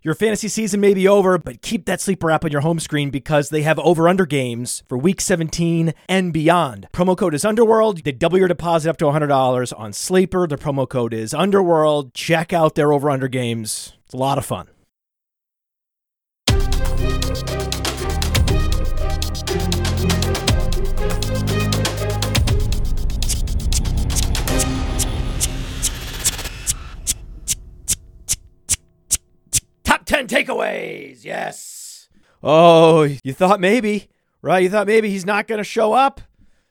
Your fantasy season may be over, but keep that sleeper app on your home screen because they have over under games for week 17 and beyond. Promo code is Underworld. They double your deposit up to $100 on Sleeper. The promo code is Underworld. Check out their over under games. It's a lot of fun. 10 takeaways. Yes. Oh, you thought maybe, right? You thought maybe he's not going to show up.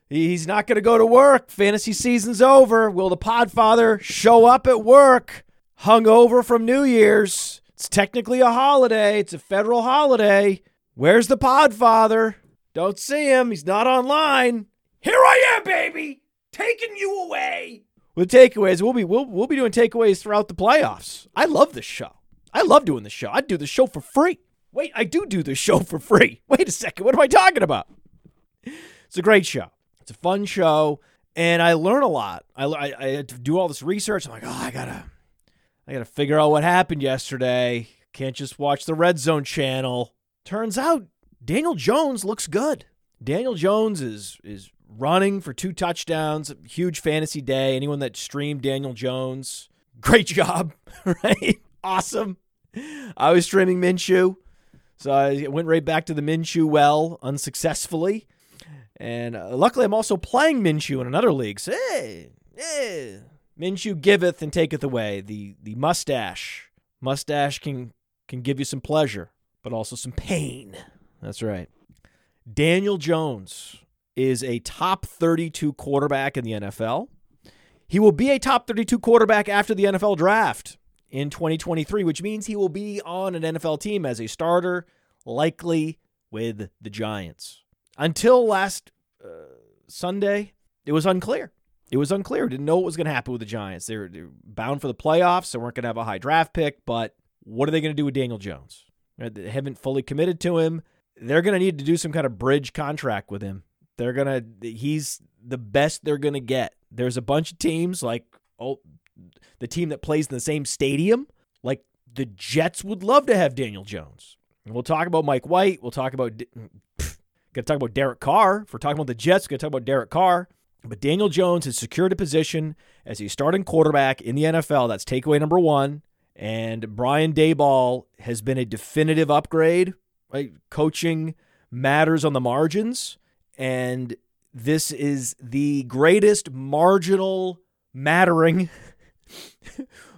He's not going to go to work. Fantasy season's over. Will the Podfather show up at work? Hungover from New Year's. It's technically a holiday. It's a federal holiday. Where's the Podfather? Don't see him. He's not online. Here I am, baby, taking you away. With takeaways, we'll be we'll, we'll be doing takeaways throughout the playoffs. I love this show. I love doing the show. I do the show for free. Wait, I do do the show for free. Wait a second. What am I talking about? It's a great show. It's a fun show, and I learn a lot. I, I, I do all this research. I'm like, oh, I gotta, I gotta figure out what happened yesterday. Can't just watch the Red Zone channel. Turns out Daniel Jones looks good. Daniel Jones is is running for two touchdowns. Huge fantasy day. Anyone that streamed Daniel Jones, great job, right? Awesome. I was streaming Minshew, so I went right back to the Minshew well unsuccessfully. And uh, luckily, I'm also playing Minshew in another league. So, hey, hey, Minshew giveth and taketh away. The the mustache, mustache can can give you some pleasure, but also some pain. That's right. Daniel Jones is a top 32 quarterback in the NFL. He will be a top 32 quarterback after the NFL draft in 2023, which means he will be on an NFL team as a starter, likely with the Giants. Until last uh, Sunday, it was unclear. It was unclear. Didn't know what was going to happen with the Giants. They were, they bound for the playoffs. They weren't going to have a high draft pick, but what are they going to do with Daniel Jones? They haven't fully committed to him. They're going to need to do some kind of bridge contract with him. They're going to, he's the best they're going to get. There's a bunch of teams like, oh, the team that plays in the same stadium. Like the Jets would love to have Daniel Jones. And we'll talk about Mike White. We'll talk about, got to talk about Derek Carr. If we're talking about the Jets, going to talk about Derek Carr. But Daniel Jones has secured a position as a starting quarterback in the NFL. That's takeaway number one. And Brian Daboll has been a definitive upgrade. Right, coaching matters on the margins, and this is the greatest marginal mattering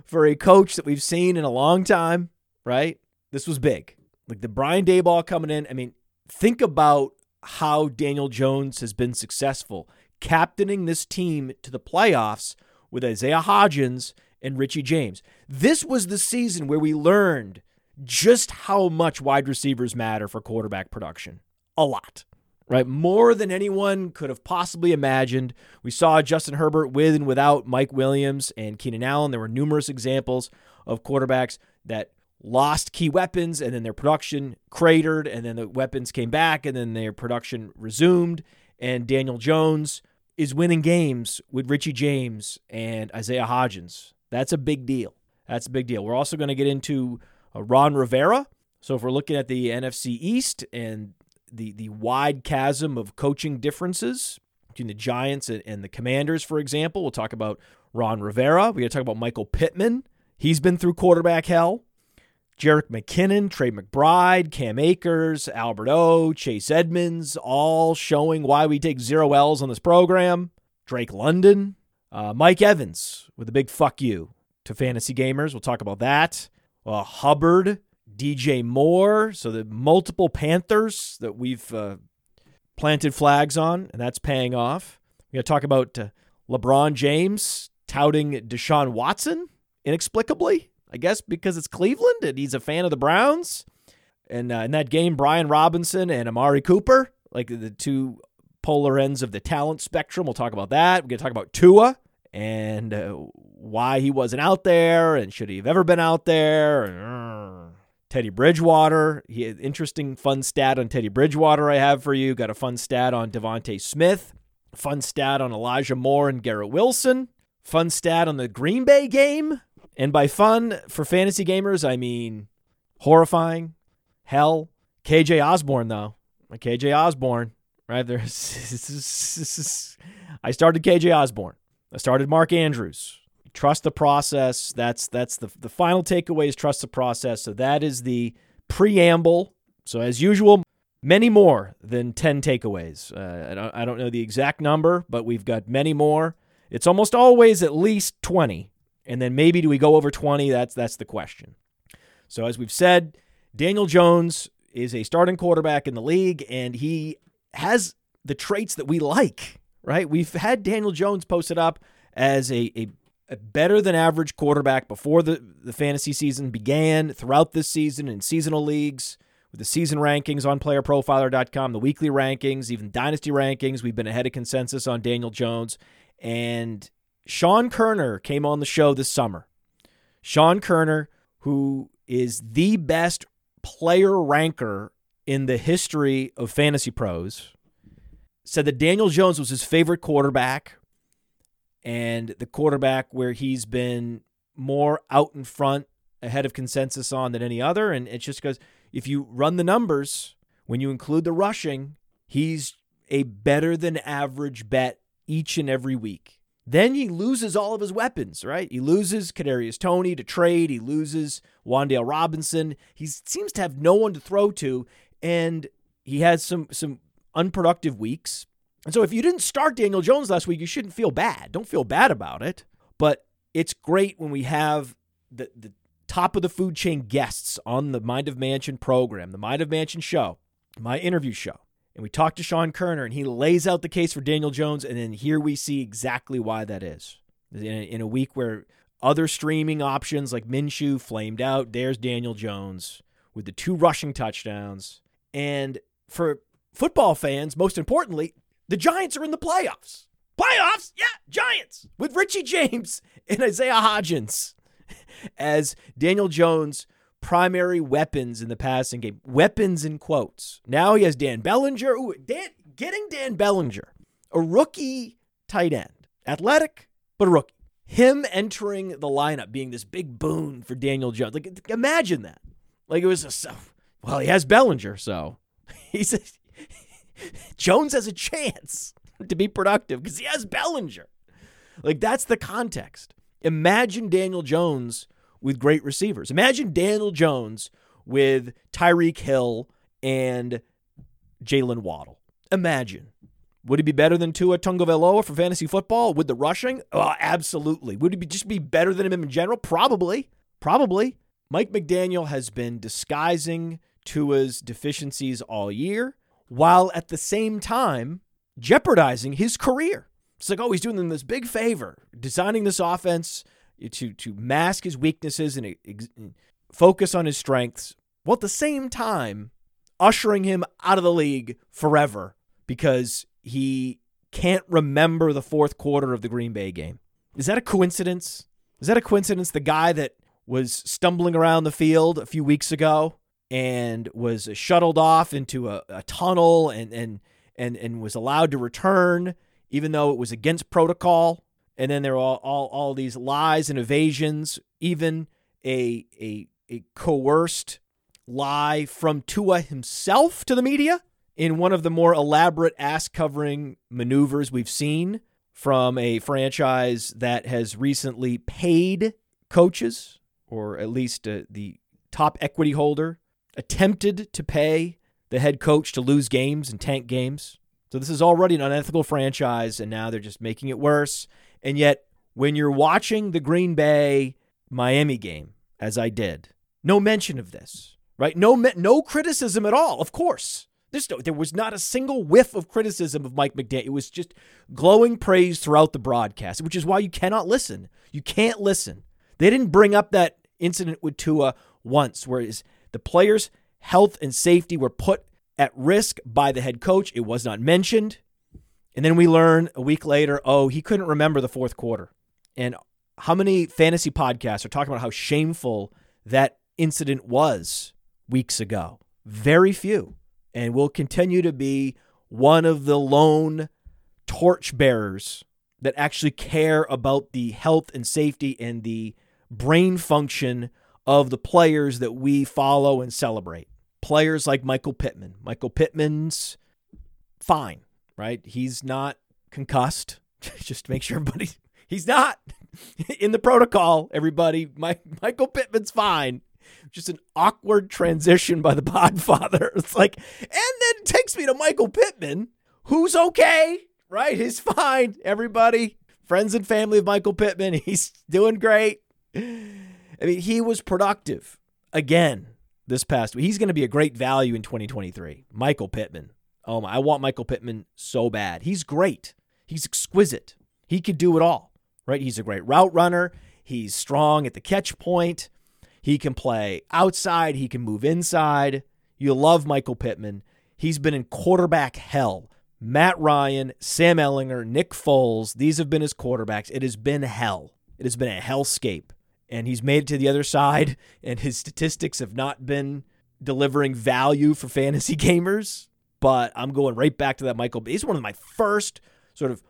for a coach that we've seen in a long time. Right, this was big. Like the Brian Daboll coming in. I mean, think about how Daniel Jones has been successful captaining this team to the playoffs with Isaiah Hodgins and Richie James. This was the season where we learned just how much wide receivers matter for quarterback production. A lot, right? More than anyone could have possibly imagined. We saw Justin Herbert with and without Mike Williams and Keenan Allen. There were numerous examples of quarterbacks that lost key weapons and then their production cratered and then the weapons came back and then their production resumed. And Daniel Jones is winning games with Richie James and Isaiah Hodgins. That's a big deal. That's a big deal. We're also going to get into uh, Ron Rivera. So if we're looking at the NFC East and the the wide chasm of coaching differences between the Giants and, and the Commanders, for example, we'll talk about Ron Rivera. We're going to talk about Michael Pittman. He's been through quarterback hell. Jerick McKinnon, Trey McBride, Cam Akers, Albert O, Chase Edmonds, all showing why we take zero L's on this program. Drake London, uh, Mike Evans with a big fuck you to fantasy gamers. We'll talk about that. Uh, Hubbard, DJ Moore. So the multiple Panthers that we've uh, planted flags on, and that's paying off. We're going to talk about uh, LeBron James touting Deshaun Watson inexplicably. I guess because it's Cleveland and he's a fan of the Browns. And uh, in that game, Brian Robinson and Amari Cooper, like the two polar ends of the talent spectrum. We'll talk about that. We're going to talk about Tua and uh, why he wasn't out there and should he have ever been out there. Teddy Bridgewater. He interesting, fun stat on Teddy Bridgewater I have for you. Got a fun stat on DeVonta Smith. Fun stat on Elijah Moore and Garrett Wilson. Fun stat on the Green Bay game. And by fun for fantasy gamers, I mean Horrifying. Hell. KJ Osborne though. KJ Osborne, right there. I started KJ Osborne. I started Mark Andrews. Trust the process. That's that's the the final takeaway is trust the process. So that is the preamble. So as usual, many more than 10 takeaways. Uh, I, don't, I don't know the exact number, but we've got many more. It's almost always at least 20. And then maybe do we go over 20? That's that's the question. So as we've said, Daniel Jones is a starting quarterback in the league and he has the traits that we like, right? We've had Daniel Jones posted up as a, a, a better than average quarterback before the, the fantasy season began, throughout this season in seasonal leagues with the season rankings on playerprofiler.com, the weekly rankings, even dynasty rankings. We've been ahead of consensus on Daniel Jones. And Sean Koerner came on the show this summer. Sean Koerner, who is the best player ranker in the history of fantasy pros, said that Daniel Jones was his favorite quarterback and the quarterback where he's been more out in front ahead of consensus on than any other. And it's just because if you run the numbers, when you include the rushing, he's a better than average bet each and every week. Then he loses all of his weapons, right? He loses Kadarius Toney to trade. He loses Wan'Dale Robinson. He seems to have no one to throw to, and he has some some unproductive weeks. And so, if you didn't start Daniel Jones last week, you shouldn't feel bad. Don't feel bad about it. But it's great when we have the the top of the food chain guests on the Mind of Mansion program, the Mind of Mansion show, my interview show and we talked to Sean Koerner, and he lays out the case for Daniel Jones, and then here we see exactly why that is. In a, in a week where other streaming options like Minshew flamed out, there's Daniel Jones with the two rushing touchdowns. And for football fans, most importantly, the Giants are in the playoffs. Playoffs? Yeah, Giants with Richie James and Isaiah Hodgins as Daniel Jones primary weapons in the passing game. Weapons in quotes. Now he has Dan Bellinger. Ooh, Dan, getting Dan Bellinger, a rookie tight end, athletic, but a rookie. Him entering the lineup being this big boon for Daniel Jones. Like, imagine that. Like, it was a, well, he has Bellinger, so he's Jones has a chance to be productive because he has Bellinger. Like, that's the context. Imagine Daniel Jones with great receivers. Imagine Daniel Jones with Tyreek Hill and Jaylen Waddle. Imagine. Would he be better than Tua Tagovailoa for fantasy football with the rushing? Oh, absolutely. Would he be just be better than him in general? Probably. Probably. Mike McDaniel has been disguising Tua's deficiencies all year, while at the same time jeopardizing his career. It's like, oh, he's doing them this big favor, designing this offense to to mask his weaknesses and ex- focus on his strengths, while at the same time ushering him out of the league forever because he can't remember the fourth quarter of the Green Bay game. Is that a coincidence? Is that a coincidence? The guy that was stumbling around the field a few weeks ago and was shuttled off into a, a tunnel and, and and and was allowed to return even though it was against protocol. And then there are all, all, all these lies and evasions, even a, a, a coerced lie from Tua himself to the media in one of the more elaborate ass covering maneuvers we've seen from a franchise that has recently paid coaches, or at least uh, the top equity holder, attempted to pay the head coach to lose games and tank games. So this is already an unethical franchise, and now they're just making it worse. And yet, when you're watching the Green Bay Miami game, as I did, no mention of this, right? No, no criticism at all. Of course, no, there was not a single whiff of criticism of Mike McDaniel. It was just glowing praise throughout the broadcast, which is why you cannot listen. You can't listen. They didn't bring up that incident with Tua once, whereas the players' health and safety were put at risk by the head coach. It was not mentioned. And then we learn a week later, oh, he couldn't remember the fourth quarter. And how many fantasy podcasts are talking about how shameful that incident was weeks ago? Very few. And will continue to be one of the lone torchbearers that actually care about the health and safety and the brain function of the players that we follow and celebrate. Players like Michael Pittman. Michael Pittman's fine, right? He's not concussed. Just to make sure everybody, he's not in the protocol, everybody. My, Michael Pittman's fine. Just an awkward transition by the Podfather. It's like, and then it takes me to Michael Pittman, who's okay, right? He's fine. Everybody, friends and family of Michael Pittman, he's doing great. I mean, he was productive again this past week. He's going to be a great value in 2023. Michael Pittman. Oh my, I want Michael Pittman so bad. He's great. He's exquisite. He could do it all, right? He's a great route runner. He's strong at the catch point. He can play outside. He can move inside. You love Michael Pittman. He's been in quarterback hell. Matt Ryan, Sam Ehlinger, Nick Foles, these have been his quarterbacks. It has been hell. It has been a hellscape and he's made it to the other side, and his statistics have not been delivering value for fantasy gamers. But I'm going right back to that Michael. He's one of my first sort of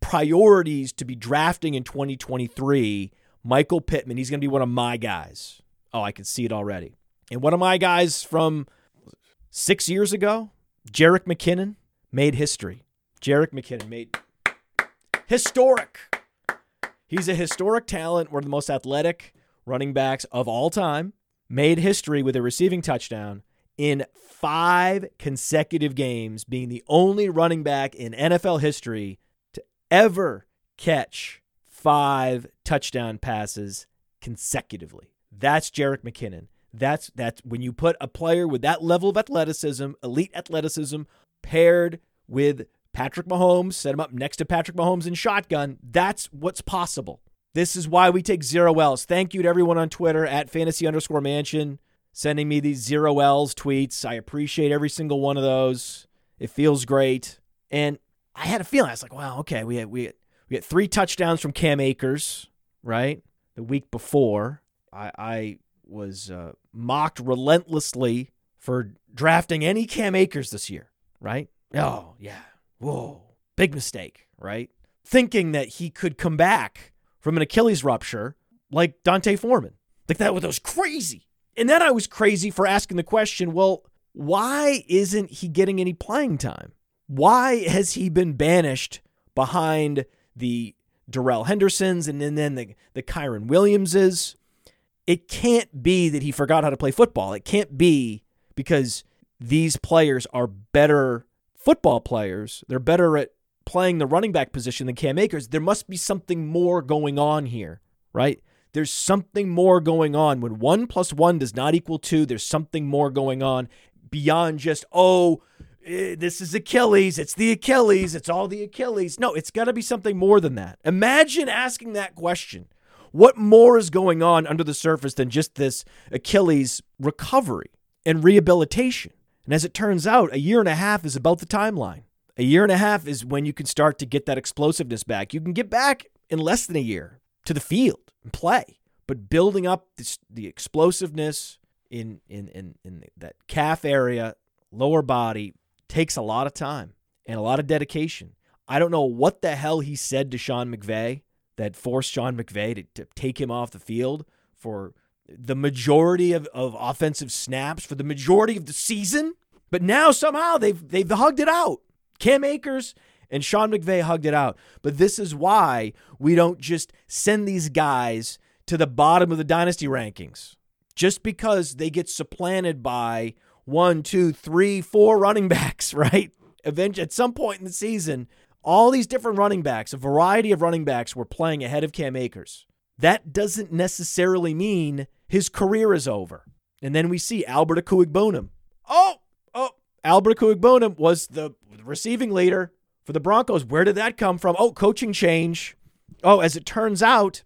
priorities to be drafting in 2023. Michael Pittman. He's going to be one of my guys. Oh, I can see it already. And one of my guys from six years ago, Jerick McKinnon, made history. Jerick McKinnon made historic He's a historic talent, one of the most athletic running backs of all time. Made history with a receiving touchdown in five consecutive games, being the only running back in NFL history to ever catch five touchdown passes consecutively. That's Jerick McKinnon. That's that's when you put a player with that level of athleticism, elite athleticism, paired with Patrick Mahomes, set him up next to Patrick Mahomes in shotgun. That's what's possible. This is why we take zero L's. Thank you to everyone on Twitter at fantasy underscore mansion sending me these zero L's tweets. I appreciate every single one of those. It feels great. And I had a feeling, I was like, wow, okay, we had, we had, we had three touchdowns from Cam Akers, right? The week before. I, I was uh, mocked relentlessly for drafting any Cam Akers this year, right? Oh, yeah whoa, big mistake, right? Thinking that he could come back from an Achilles rupture like Dante Foreman. Like that was crazy. And then I was crazy for asking the question, well, why isn't he getting any playing time? Why has he been banished behind the Darrell Hendersons and then, then the, the Kyren Williamses? It can't be that he forgot how to play football. It can't be because these players are better football players, they're better at playing the running back position than Cam Akers. There must be something more going on here, right? There's something more going on. When one plus one does not equal two, there's something more going on beyond just, oh, eh, this is Achilles. It's the Achilles. It's all the Achilles. No, it's got to be something more than that. Imagine asking that question. What more is going on under the surface than just this Achilles recovery and rehabilitation? And as it turns out, a year and a half is about the timeline. A year and a half is when you can start to get that explosiveness back. You can get back in less than a year to the field and play, but building up this, the explosiveness in, in, in, in that calf area, lower body, takes a lot of time and a lot of dedication. I don't know what the hell he said to Sean McVay that forced Sean McVay to, to take him off the field for the majority of, of offensive snaps for the majority of the season. But now somehow they've they've hugged it out. Cam Akers and Sean McVay hugged it out. But this is why we don't just send these guys to the bottom of the dynasty rankings. Just because they get supplanted by one, two, three, four running backs, right? Eventually, at some point in the season, all these different running backs, a variety of running backs, were playing ahead of Cam Akers. That doesn't necessarily mean his career is over. And then we see Albert Okwuegbunam. Oh, oh, Albert Okwuegbunam was the receiving leader for the Broncos. Where did that come from? Oh, coaching change. Oh, as it turns out,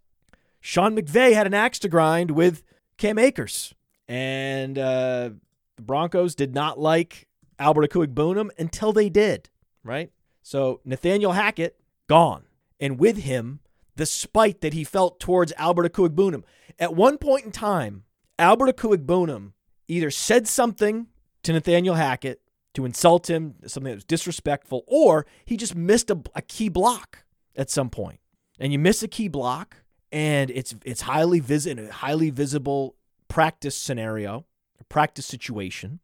Sean McVay had an axe to grind with Cam Akers. And uh, the Broncos did not like Albert Okwuegbunam until they did, right? So Nathaniel Hackett, gone. And with him, the spite that he felt towards Albert Okwuegbunam. At one point in time, Albert Okwuegbunam either said something to Nathaniel Hackett to insult him, something that was disrespectful, or he just missed a, a key block at some point. And you miss a key block, and it's it's highly vis- highly visible practice scenario, a practice situation.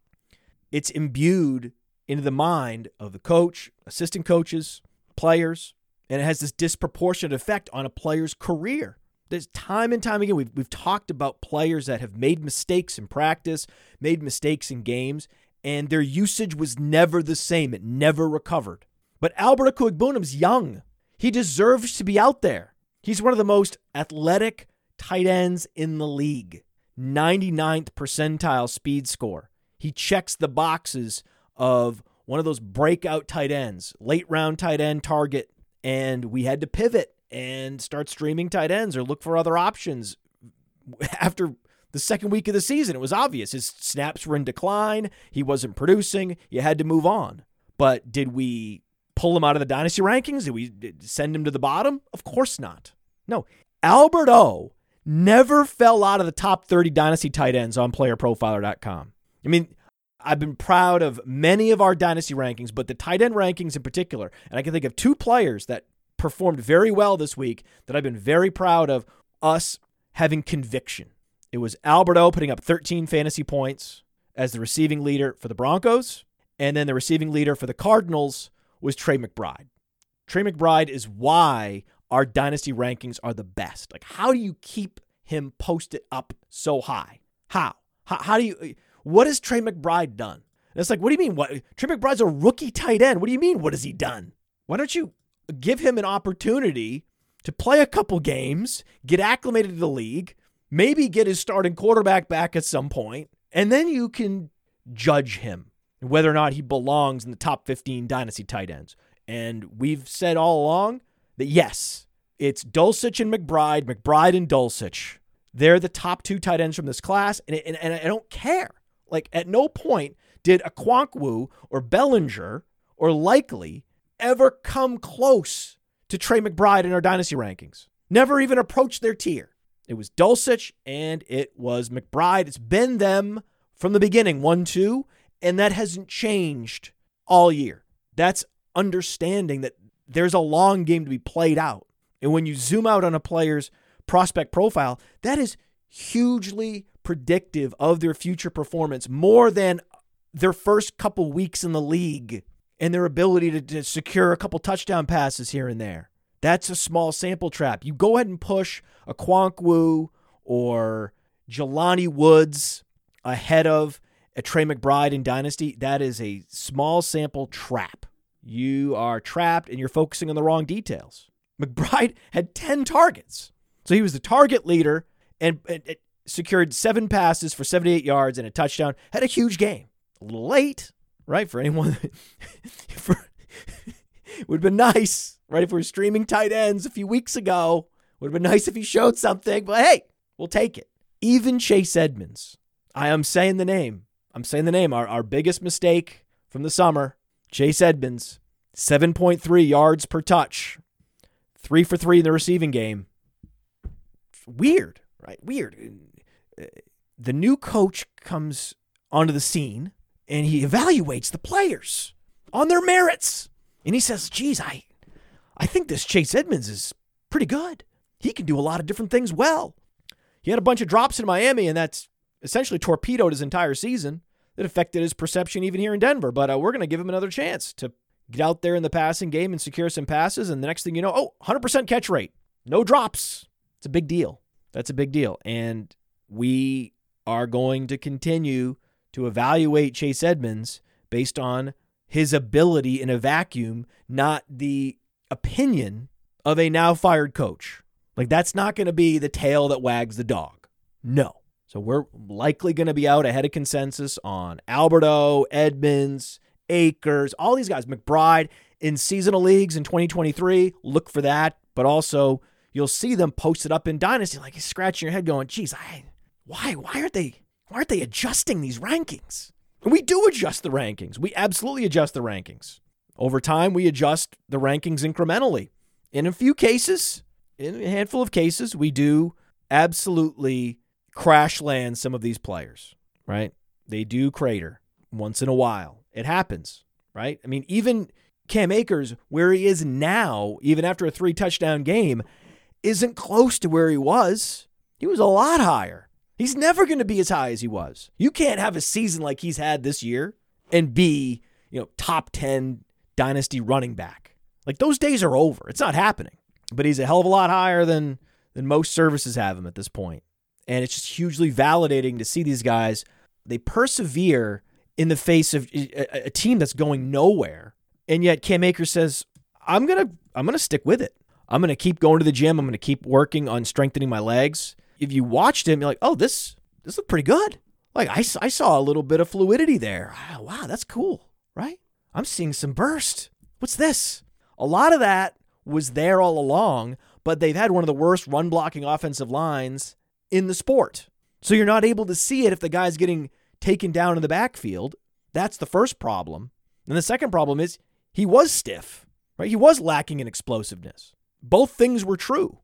It's imbued into the mind of the coach, assistant coaches, players, and it has this disproportionate effect on a player's career. There's time and time again, we've, we've talked about players that have made mistakes in practice, made mistakes in games, and their usage was never the same. It never recovered. But Albert Okwuegbunam's young. He deserves to be out there. He's one of the most athletic tight ends in the league. 99th percentile speed score. He checks the boxes of one of those breakout tight ends, late round tight end target, and we had to pivot and start streaming tight ends or look for other options after the second week of the season. It was obvious his snaps were in decline, he wasn't producing, you had to move on. But did we pull him out of the dynasty rankings? Did we send him to the bottom? Of course not. No. Albert O never fell out of the top 30 dynasty tight ends on playerprofiler.com. I mean, I've been proud of many of our dynasty rankings, but the tight end rankings in particular, and I can think of two players that performed very well this week that I've been very proud of us having conviction. It was Albert O putting up 13 fantasy points as the receiving leader for the Broncos, and then the receiving leader for the Cardinals was Trey McBride. Trey McBride is why our dynasty rankings are the best. Like, how do you keep him posted up so high? How? How, how do you? What has Trey McBride done? And it's like, what do you mean? What Trey McBride's a rookie tight end. What do you mean? What has he done? Why don't you give him an opportunity to play a couple games, get acclimated to the league, maybe get his starting quarterback back at some point, and then you can judge him whether or not he belongs in the top 15 dynasty tight ends. And we've said all along that yes, it's Dulcich and McBride, McBride and Dulcich. They're the top two tight ends from this class, and, and, and I don't care. Like, at no point did Okonkwo or Bellinger or Likely ever come close to Trey McBride in our dynasty rankings. Never even approached their tier. It was Dulcich and it was McBride. It's been them from the beginning, 1 2, and that hasn't changed all year. That's understanding that there's a long game to be played out. And when you zoom out on a player's prospect profile, that is hugely predictive of their future performance more than their first couple weeks in the league and their ability to, to secure a couple touchdown passes here and there. That's a small sample trap. You go ahead and push Okonkwo or Jelani Woods ahead of a Trey McBride in Dynasty. That is a small sample trap. You are trapped and you're focusing on the wrong details. McBride had 10 targets. So he was the target leader and, and secured seven passes for 78 yards and a touchdown. Had a huge game. A little late, right? For anyone, for, would have been nice, right? If we were streaming tight ends a few weeks ago, would have been nice if he showed something. But hey, we'll take it. Even Chase Edmonds, I am saying the name. I'm saying the name. Our, our biggest mistake from the summer, Chase Edmonds, 7.3 yards per touch, three for three in the receiving game. Weird, right? Weird. The new coach comes onto the scene and he evaluates the players on their merits. And he says, geez, I, I think this Chase Edmonds is pretty good. He can do a lot of different things well. He had a bunch of drops in Miami, and that's essentially torpedoed his entire season. That affected his perception even here in Denver. But uh, we're going to give him another chance to get out there in the passing game and secure some passes. And the next thing you know, oh, 100% catch rate, no drops. It's a big deal. That's a big deal. And we are going to continue to evaluate Chase Edmonds based on his ability in a vacuum, not the opinion of a now fired coach. Like, that's not going to be the tail that wags the dog. No. So we're likely going to be out ahead of consensus on Albert O, Edmonds, Akers, all these guys, McBride in seasonal leagues in 2023. Look for that. But also, you'll see them posted up in Dynasty, like you're scratching your head going, geez, I, why, why aren't they why aren't they adjusting these rankings? We do adjust the rankings. We absolutely adjust the rankings. Over time, we adjust the rankings incrementally. In a few cases, in a handful of cases, we do absolutely crash land some of these players, right? They do crater once in a while. It happens, right? I mean, even Cam Akers, where he is now, even after a three touchdown game, isn't close to where he was. He was a lot higher. He's never going to be as high as he was. You can't have a season like he's had this year and be, you know, top 10 dynasty running back. Like those days are over. It's not happening. But he's a hell of a lot higher than than most services have him at this point. And it's just hugely validating to see these guys they persevere in the face of a, a team that's going nowhere. And yet Cam Akers says, "I'm going to I'm going to stick with it. I'm going to keep going to the gym. I'm going to keep working on strengthening my legs." If you watched him, you're like, "Oh, this this looked pretty good." Like I, I saw a little bit of fluidity there. Ah, wow, that's cool, right? I'm seeing some burst. What's this? A lot of that was there all along, but they've had one of the worst run blocking offensive lines in the sport. So you're not able to see it if the guy's getting taken down in the backfield. That's the first problem. And the second problem is he was stiff, right? He was lacking in explosiveness. Both things were true.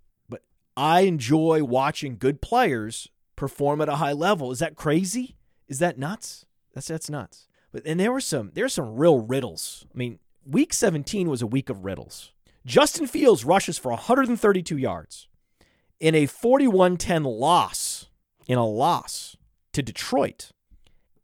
I enjoy watching good players perform at a high level. Is that crazy? Is that nuts? That's that's nuts. But and there were some there's some real riddles. I mean, week 17 was a week of riddles. Justin Fields rushes for 132 yards in a 41-10 loss, in a loss to Detroit.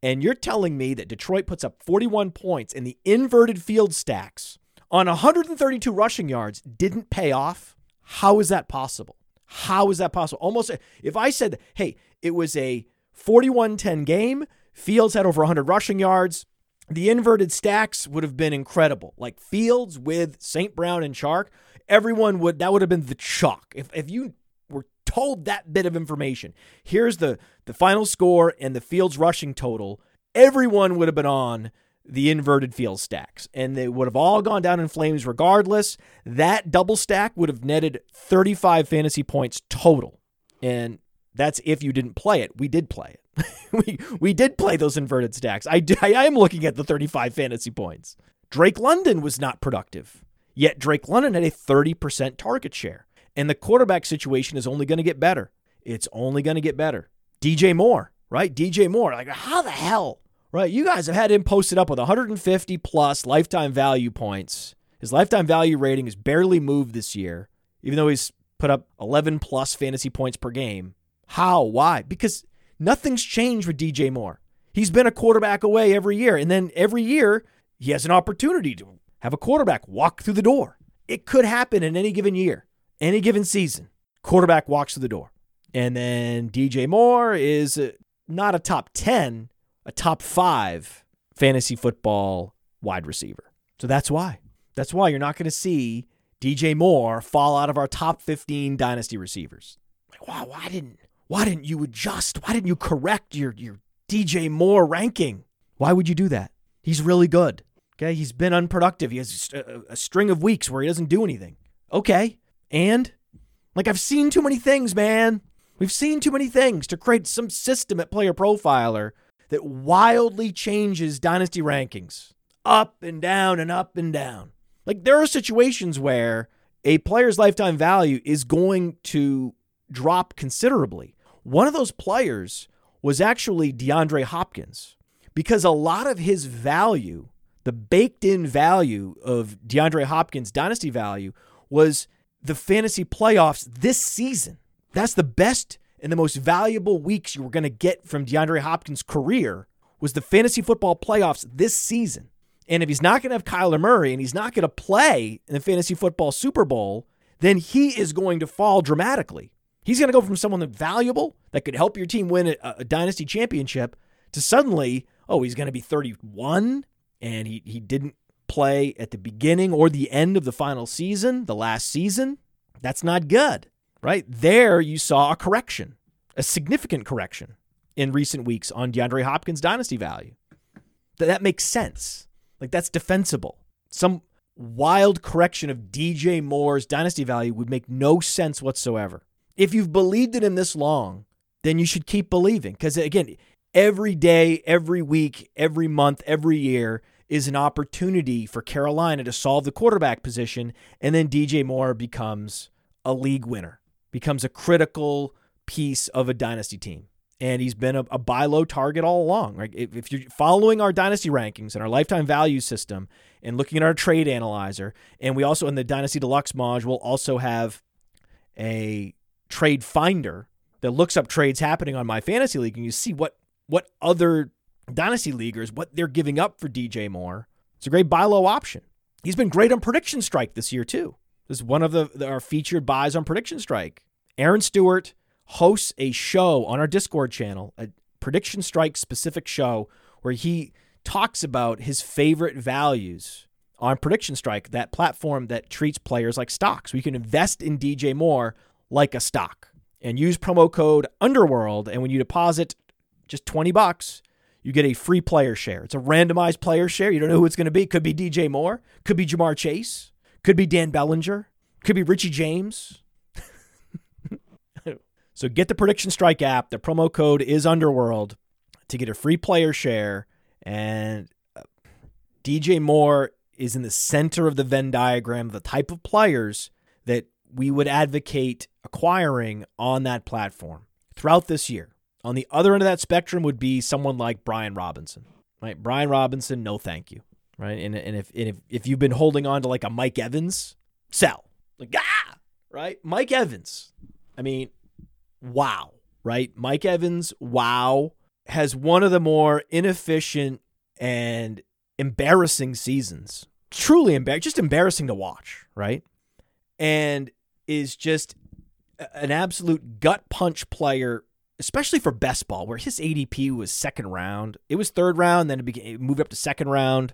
And you're telling me that Detroit puts up 41 points in the inverted field stacks on 132 rushing yards didn't pay off? How is that possible? How is that possible? Almost if I said, "Hey, it was a 41-10 game, Fields had over 100 rushing yards, the inverted stacks would have been incredible. Like Fields with St. Brown and Chark, everyone would that would have been the chalk. If if you were told that bit of information, here's the the final score and the Fields rushing total, everyone would have been on the inverted field stacks and they would have all gone down in flames regardless. That double stack would have netted 35 fantasy points total. And that's if you didn't play it. We did play it. we we did play those inverted stacks. I, I am looking at the 35 fantasy points. Drake London was not productive. Yet Drake London had a 30% target share. And the quarterback situation is only going to get better. It's only going to get better. DJ Moore, right? DJ Moore, like how the hell, right? You guys have had him posted up with 150 plus lifetime value points. His lifetime value rating has barely moved this year, even though he's put up 11 plus fantasy points per game. How? Why? Because Nothing's changed with DJ Moore. He's been a quarterback away every year. And then every year, he has an opportunity to have a quarterback walk through the door. It could happen in any given year, any given season. Quarterback walks through the door. And then DJ Moore is uh, not a top 10, a top five fantasy football wide receiver. So that's why. That's why you're not going to see DJ Moore fall out of our top 15 dynasty receivers. Like, wow, why didn't why didn't you adjust? Why didn't you correct your, your DJ Moore ranking? Why would you do that? He's really good. Okay. He's been unproductive. He has a, uh, a string of weeks where he doesn't do anything. Okay. And like I've seen too many things, man. We've seen too many things to create some system at Player Profiler that wildly changes dynasty rankings up and down and up and down. Like there are situations where a player's lifetime value is going to drop considerably. One of those players was actually DeAndre Hopkins because a lot of his value, the baked in value of DeAndre Hopkins' dynasty value, was the fantasy playoffs this season. That's the best and the most valuable weeks you were going to get from DeAndre Hopkins' career was the fantasy football playoffs this season. And if he's not going to have Kyler Murray and he's not going to play in the fantasy football Super Bowl, then he is going to fall dramatically. He's going to go from someone that valuable that could help your team win a, a dynasty championship to suddenly, oh, he's going to be 31 and he, he didn't play at the beginning or the end of the final season, the last season. That's not good, right? There you saw a correction, a significant correction in recent weeks on DeAndre Hopkins' dynasty value. That, that makes sense. Like that's defensible. Some wild correction of DJ Moore's dynasty value would make no sense whatsoever. If you've believed in him this long, then you should keep believing. Because again, every day, every week, every month, every year is an opportunity for Carolina to solve the quarterback position. And then DJ Moore becomes a league winner, becomes a critical piece of a dynasty team. And he's been a, a buy low target all along. Right? If, if you're following our dynasty rankings and our lifetime value system and looking at our trade analyzer, and we also in the Dynasty Deluxe module also have a trade finder that looks up trades happening on my fantasy league and you see what what other dynasty leaguers what they're giving up for DJ Moore. It's a great buy low option. He's been great on prediction strike this year too. This is one of the, the our featured buys on prediction strike. Aaron Stewart hosts a show on our Discord channel, a prediction strike specific show where he talks about his favorite values on Prediction Strike, that platform that treats players like stocks. We can invest in DJ Moore like a stock and use promo code Underworld. And when you deposit just 20 bucks, you get a free player share. It's a randomized player share. You don't know who it's going to be. Could be DJ Moore, could be Ja'Marr Chase, could be Dan Bellinger, could be Richie James. so get the Prediction Strike app. The promo code is Underworld to get a free player share. And uh, DJ Moore is in the center of the Venn diagram of the type of players that we would advocate acquiring on that platform throughout this year. On the other end of that spectrum would be someone like Brian Robinson. Right? Brian Robinson, no thank you. Right? And, and if and if, if you've been holding on to like a Mike Evans, sell. Like ah, right? Mike Evans. I mean, wow, right? Mike Evans, wow, has one of the more inefficient and embarrassing seasons. Truly embarrassing, just embarrassing to watch, right? And is just an absolute gut punch player, especially for best ball, where his ADP was second round. It was third round, then it, became, it moved up to second round.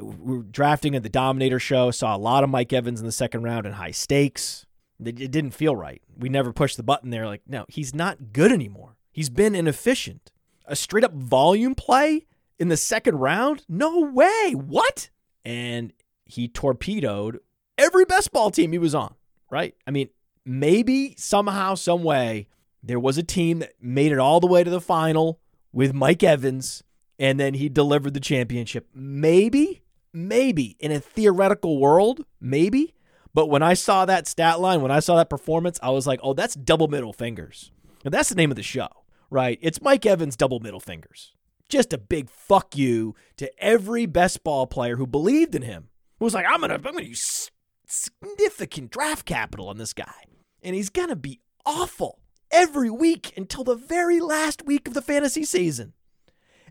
We were drafting at the Dominator show, saw a lot of Mike Evans in the second round in high stakes. It didn't feel right. We never pushed the button there. Like, no, he's not good anymore. He's been inefficient. A straight up volume play in the second round? No way. What? And he torpedoed every best ball team he was on, right? I mean, maybe somehow, some way, there was a team that made it all the way to the final with Mike Evans, and then he delivered the championship. Maybe, maybe in a theoretical world, maybe. But when I saw that stat line, when I saw that performance, I was like, oh, that's double middle fingers. And that's the name of the show, right? It's Mike Evans double middle fingers just a big fuck you to every best ball player who believed in him. Who was like, I'm gonna, I'm gonna use significant draft capital on this guy, and he's gonna be awful every week until the very last week of the fantasy season,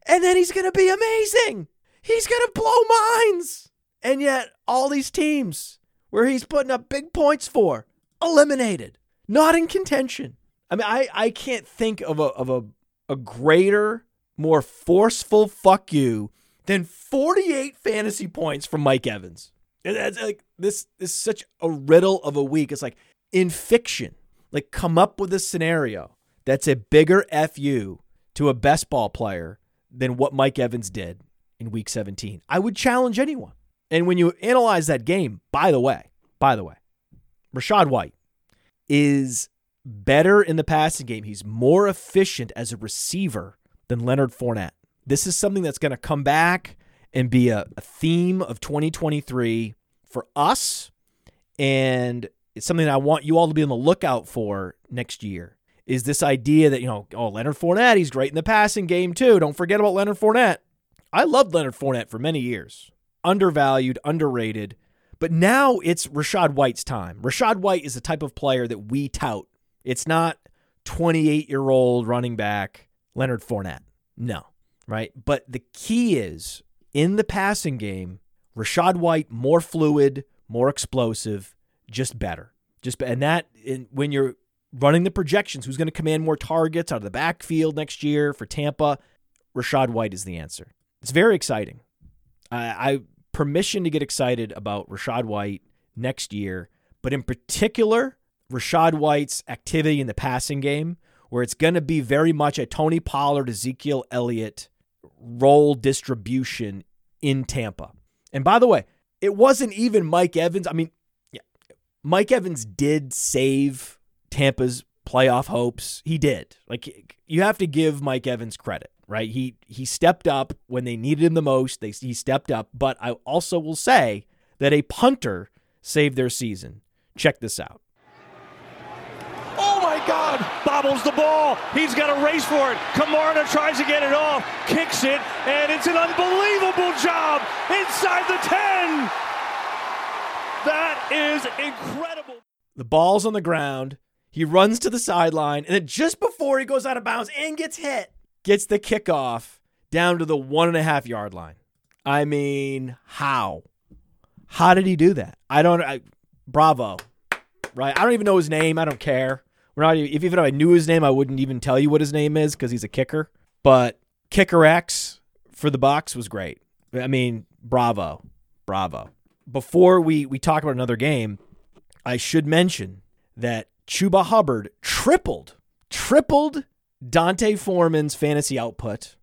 and then he's gonna be amazing. He's gonna blow minds, and yet all these teams where he's putting up big points for eliminated, not in contention. I mean, I I can't think of a of a a greater more forceful fuck you than 48 fantasy points from Mike Evans. It's like this is such a riddle of a week. It's like in fiction, like come up with a scenario that's a bigger fu to a best ball player than what Mike Evans did in week 17. I would challenge anyone. And when you analyze that game, by the way, by the way, Rachaad White is better in the passing game. He's more efficient as a receiver than Leonard Fournette. This is something that's going to come back and be a, a theme of 2023 for us. And it's something that I want you all to be on the lookout for next year. Is this idea that, you know, oh, Leonard Fournette, he's great in the passing game too. Don't forget about Leonard Fournette. I loved Leonard Fournette for many years. Undervalued, underrated. But now it's Rachaad White's time. Rachaad White is the type of player that we tout. It's not 28 year old running back Leonard Fournette. No, right? But the key is in the passing game, Rachaad White more fluid, more explosive, just better. Just and that in, when you're running the projections, who's going to command more targets out of the backfield next year for Tampa? Rachaad White is the answer. It's very exciting. I, I permission to get excited about Rachaad White next year, but in particular, Rachaad White's activity in the passing game where it's going to be very much a Tony Pollard, Ezekiel Elliott role distribution in Tampa. And by the way, it wasn't even Mike Evans. I mean, yeah, Mike Evans did save Tampa's playoff hopes. He did. Like you have to give Mike Evans credit, right? He he stepped up when they needed him the most. They he stepped up, but I also will say that a punter saved their season. Check this out. Oh my God, bobbles the ball. He's got a race for it. Camarda tries to get it off, kicks it, and it's an unbelievable job inside the 10. That is incredible. The ball's on the ground. He runs to the sideline, and then just before he goes out of bounds and gets hit, gets the kickoff down to the one and a half yard line. I mean, how? How did he do that? I don't. I, bravo, right? I don't even know his name. I don't care. We're not. Even if even if I knew his name, I wouldn't even tell you what his name is because he's a kicker. But kicker X for the box was great. I mean, bravo, bravo. Before we we talk about another game, I should mention that Chuba Hubbard tripled, tripled D'Onta Foreman's fantasy output,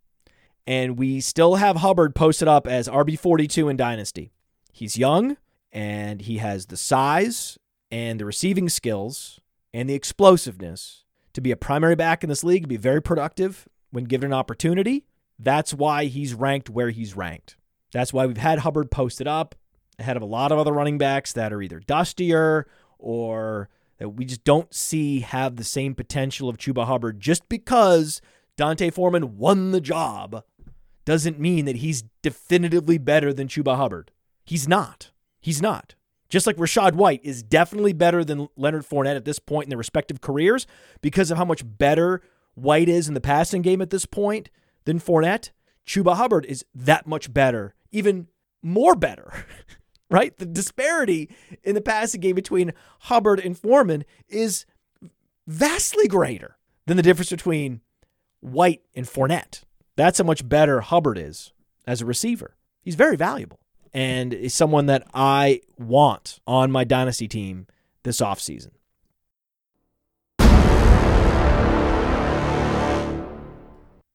and we still have Hubbard posted up as RB42 in Dynasty. He's young and he has the size and the receiving skills and the explosiveness to be a primary back in this league, be very productive when given an opportunity. That's why he's ranked where he's ranked. That's why we've had Hubbard posted up ahead of a lot of other running backs that are either dustier or that we just don't see have the same potential of Chuba Hubbard just because D'Onta Foreman won the job doesn't mean that he's definitively better than Chuba Hubbard. He's not. He's not. Just like Rachaad White is definitely better than Leonard Fournette at this point in their respective careers because of how much better White is in the passing game at this point than Fournette. Chuba Hubbard is that much better, even more better, right? The disparity in the passing game between Hubbard and Foreman is vastly greater than the difference between White and Fournette. That's how much better Hubbard is as a receiver. He's very valuable and is someone that I want on my dynasty team this offseason.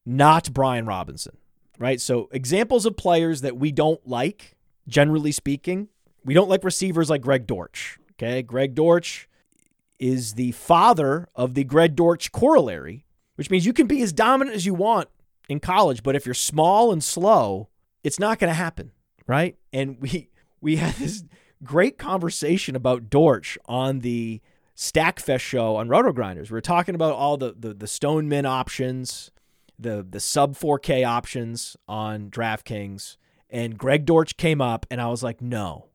Not Brian Robinson, right? So, examples of players that we don't like, generally speaking, we don't like receivers like Greg Dortch. Okay. Greg Dortch is the father of the Greg Dortch corollary, which means you can be as dominant as you want in college, but if you're small and slow, it's not going to happen right? And we we had this great conversation about Dortch on the Stackfest show on Roto Grinders. We were talking about all the the, the Stoneman options, the the sub 4K options on DraftKings, and Greg Dortch came up, and I was like, no,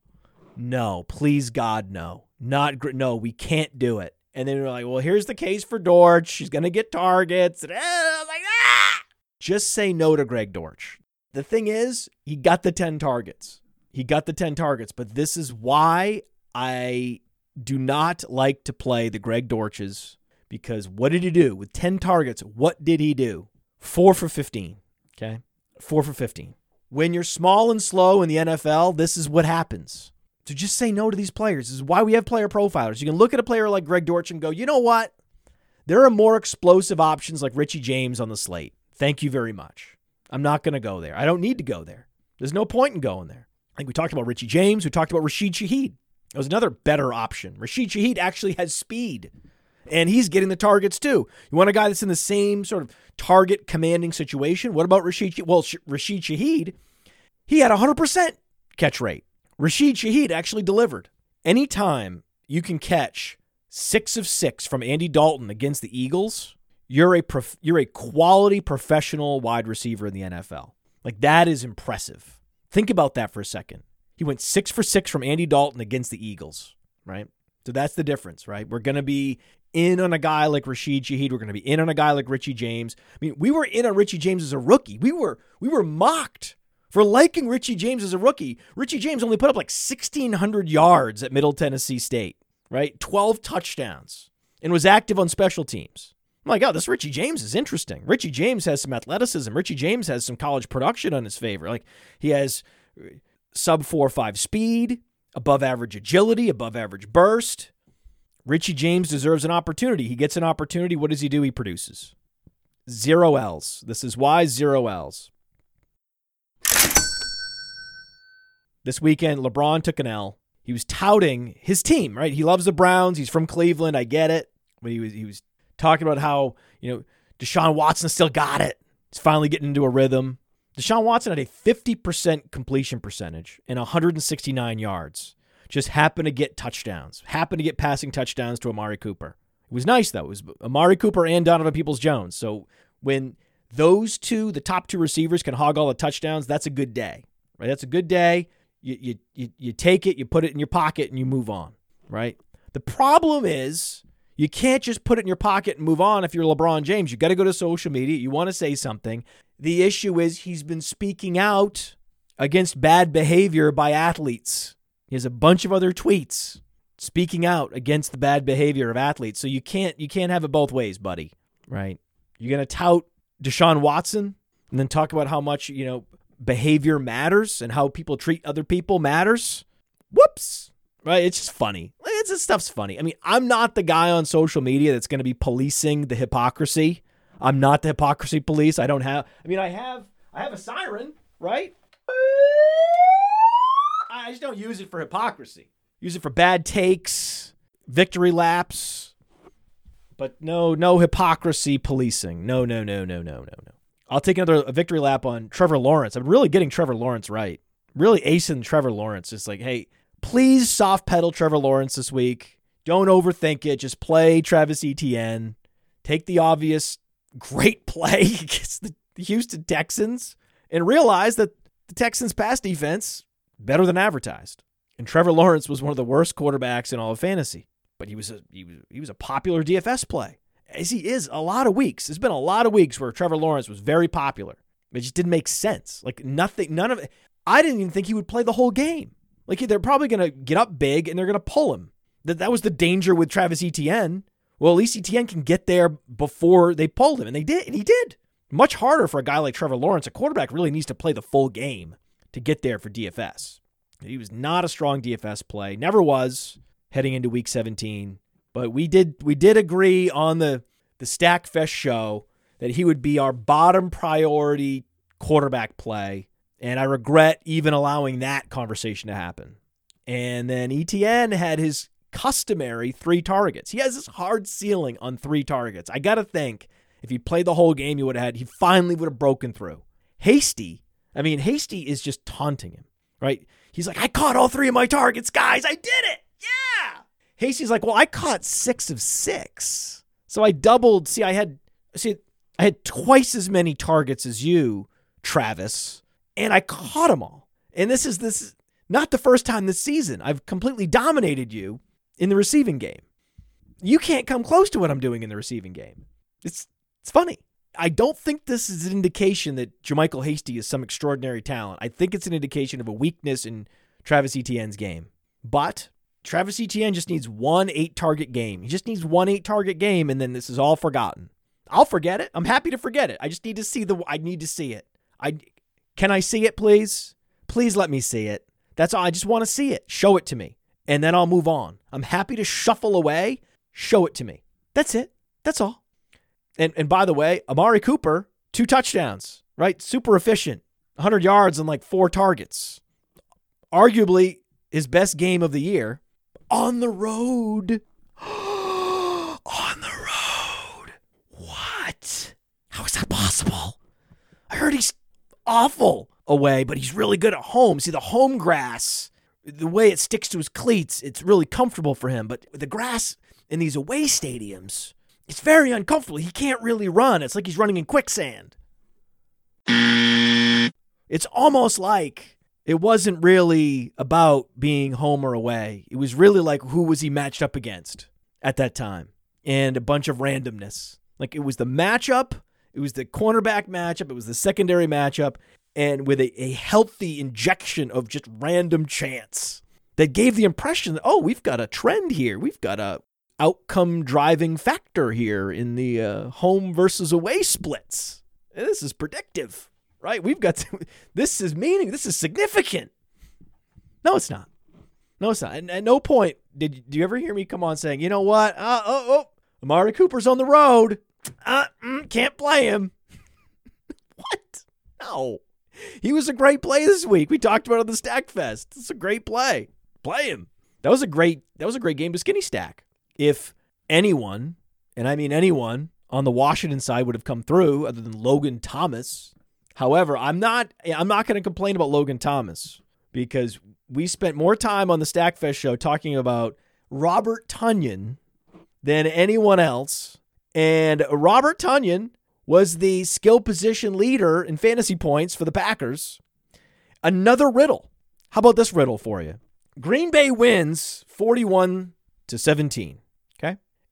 no, please God, no, not no, we can't do it. And then we are like, well, here's the case for Dortch. She's gonna get targets. And I was like, ah! Just say no to Greg Dortch. The thing is, he got the 10 targets. He got the 10 targets, but this is why I do not like to play the Greg Dortches because what did he do with 10 targets? What did he do? 4 for 15. Okay? 4 for 15. When you're small and slow in the NFL, this is what happens. So just say no to these players. This is why we have player profilers. You can look at a player like Greg Dortch and go, you know what? There are more explosive options like Richie James on the slate. Thank you very much. I'm not going to go there. I don't need to go there. There's no point in going there. I think we talked about Richie James. We talked about Rashid Shaheed. That was another better option. Rashid Shaheed actually has speed, and he's getting the targets too. You want a guy that's in the same sort of target commanding situation? What about Rashid? Well, Rashid Shaheed, he had 100% catch rate. Rashid Shaheed actually delivered. Anytime you can catch six of six from Andy Dalton against the Eagles, you're a prof- you're a quality professional wide receiver in the NFL. Like that is impressive. Think about that for a second. He went 6 for 6 from Andy Dalton against the Eagles, right? So that's the difference, right? We're going to be in on a guy like Rashid Shaheed. We're going to be in on a guy like Richie James. I mean, we were in on Richie James as a rookie. We were we were mocked for liking Richie James as a rookie. Richie James only put up like 1600 yards at Middle Tennessee State, right? 12 touchdowns and was active on special teams my God, this Richie James is interesting. Richie James has some athleticism. Richie James has some college production on his favor. Like he has uh, sub four five speed, above average agility, above average burst. Richie James deserves an opportunity. He gets an opportunity. What does he do? He produces. Zero L's. This is why zero L's. This weekend, LeBron took an L. He was touting his team, right? He loves the Browns. He's from Cleveland. I get it. But he was he was talking about how, you know, Deshaun Watson still got it. He's finally getting into a rhythm. Deshaun Watson had a 50% completion percentage and 169 yards. Just happened to get touchdowns, happened to get passing touchdowns to Amari Cooper. It was nice, though. It was Amari Cooper and Donovan Peoples Jones. So when those two, the top two receivers, can hog all the touchdowns, that's a good day, right? That's a good day. You, you, you, you take it, you put it in your pocket, and you move on, right? The problem is You can't just put it in your pocket and move on if you're LeBron James. You got to go to social media. You want to say something. The issue is he's been speaking out against bad behavior by athletes. He has a bunch of other tweets speaking out against the bad behavior of athletes. So you can't you can't have it both ways, buddy. Right? You're to tout Deshaun Watson and then talk about how much, you know, behavior matters and how people treat other people matters. Whoops. Right? It's just funny. It's this stuff's funny. I mean, I'm not the guy on social media that's going to be policing the hypocrisy. I'm not the hypocrisy police. I don't have I mean, I have I have a siren, right? I just don't use it for hypocrisy. Use it for bad takes, victory laps, but no, no hypocrisy policing. No, no, no, no, no, no, no. I'll take another victory lap on Trevor Lawrence. I'm really getting Trevor Lawrence right. Really acing Trevor Lawrence. It's like, hey, please soft pedal Trevor Lawrence this week. Don't overthink it. Just play Travis Etienne. Take the obvious great play against the Houston Texans and realize that the Texans' pass defense better than advertised. And Trevor Lawrence was one of the worst quarterbacks in all of fantasy, but he was a he was, he was a popular DFS play. As he is a lot of weeks. There's been a lot of weeks where Trevor Lawrence was very popular. It just didn't make sense. Like nothing none of it. I didn't even think he would play the whole game. Like they're probably going to get up big and they're going to pull him. That that was the danger with Travis Etienne. Well, at least Etienne can get there before they pulled him, and they did, and he did. Much harder for a guy like Trevor Lawrence. A quarterback really needs to play the full game to get there for DFS. He was not a strong DFS play, never was heading into week 17. But we did we did agree on the the Stack Fest show that he would be our bottom priority quarterback play, and I regret even allowing that conversation to happen. And then Etienne had his customary three targets. He has this hard ceiling on three targets. I got to think if he played the whole game, he would have had, he finally would have broken through. Hasty, I mean, Hasty is just taunting him, right? He's like, I caught all three of my targets, guys. I did it. Yeah. Hasty's like, well, I caught six of six. So I doubled. See, I had, see, I had twice as many targets as you, Travis, and I caught them all. And this is this not the first time this season. I've completely dominated you in the receiving game. You can't come close to what I'm doing in the receiving game. It's it's funny. I don't think this is an indication that JaMycal Hasty is some extraordinary talent. I think it's an indication of a weakness in Travis Etienne's game. But Travis Etienne just needs one eight target game. He just needs one eight target game, and then this is all forgotten. I'll forget it. I'm happy to forget it. I just need to see the. I need to see it. I can I see it, please? Please let me see it. That's all. I just want to see it. Show it to me, and then I'll move on. I'm happy to shuffle away. Show it to me. That's it. That's all. And and by the way, Amari Cooper, two touchdowns, right? Super efficient. 100 yards and like four targets. Arguably his best game of the year on the road. on the road. What? How is that possible? I heard he's awful away, but he's really good at home. See, the home grass, the way it sticks to his cleats, it's really comfortable for him. But the grass in these away stadiums, it's very uncomfortable. He can't really run. It's like he's running in quicksand. It's almost like it wasn't really about being home or away. It was really like who was he matched up against at that time and a bunch of randomness. Like it was the matchup, it was the cornerback matchup, it was the secondary matchup, and with a, a healthy injection of just random chance that gave the impression that, oh, we've got a trend here. We've got a outcome driving factor here in the uh, home versus away splits. This is predictive, right? We've got to, this is meaning, this is significant. No, it's not. No, it's not. And at no point did do you ever hear me come on saying, you know what? Uh, oh, oh, Amari Cooper's on the road. Uh, mm, can't play him. what? No. He was a great play this week. We talked about it on the Stack Fest. It's a great play. Play him. That was a great that was a great game to skinny stack. If anyone, and I mean anyone, on the Washington side would have come through other than Logan Thomas. However, I'm not I'm not going to complain about Logan Thomas because we spent more time on the Stackfest show talking about Robert Tonyan than anyone else. And Robert Tonyan was the skill position leader in fantasy points for the Packers. Another riddle. How about this riddle for you? Green Bay wins 41 to 17.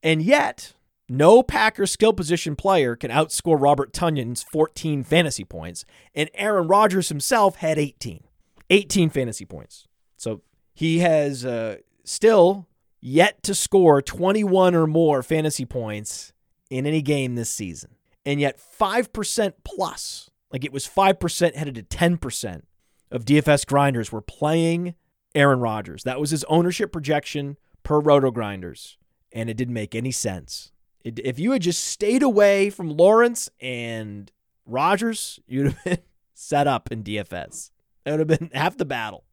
And yet, no Packers skill position player can outscore Robert Tonyan's 14 fantasy points, and Aaron Rodgers himself had 18. 18 fantasy points. So he has uh, still yet to score 21 or more fantasy points in any game this season. And yet 5% plus, like it was 5% headed to 10% of DFS grinders were playing Aaron Rodgers. That was his ownership projection per Roto Grinders, and it didn't make any sense. It, if you had just stayed away from Lawrence and Rodgers, you'd have been set up in DFS. It would have been half the battle.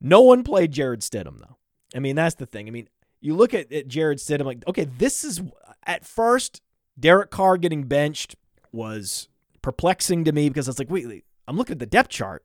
No one played Jarrett Stidham, though. I mean, that's the thing. I mean, you look at, at Jarrett Stidham, like, okay, this is at first, Derek Carr getting benched was perplexing to me because it's like, wait, I'm looking at the depth chart.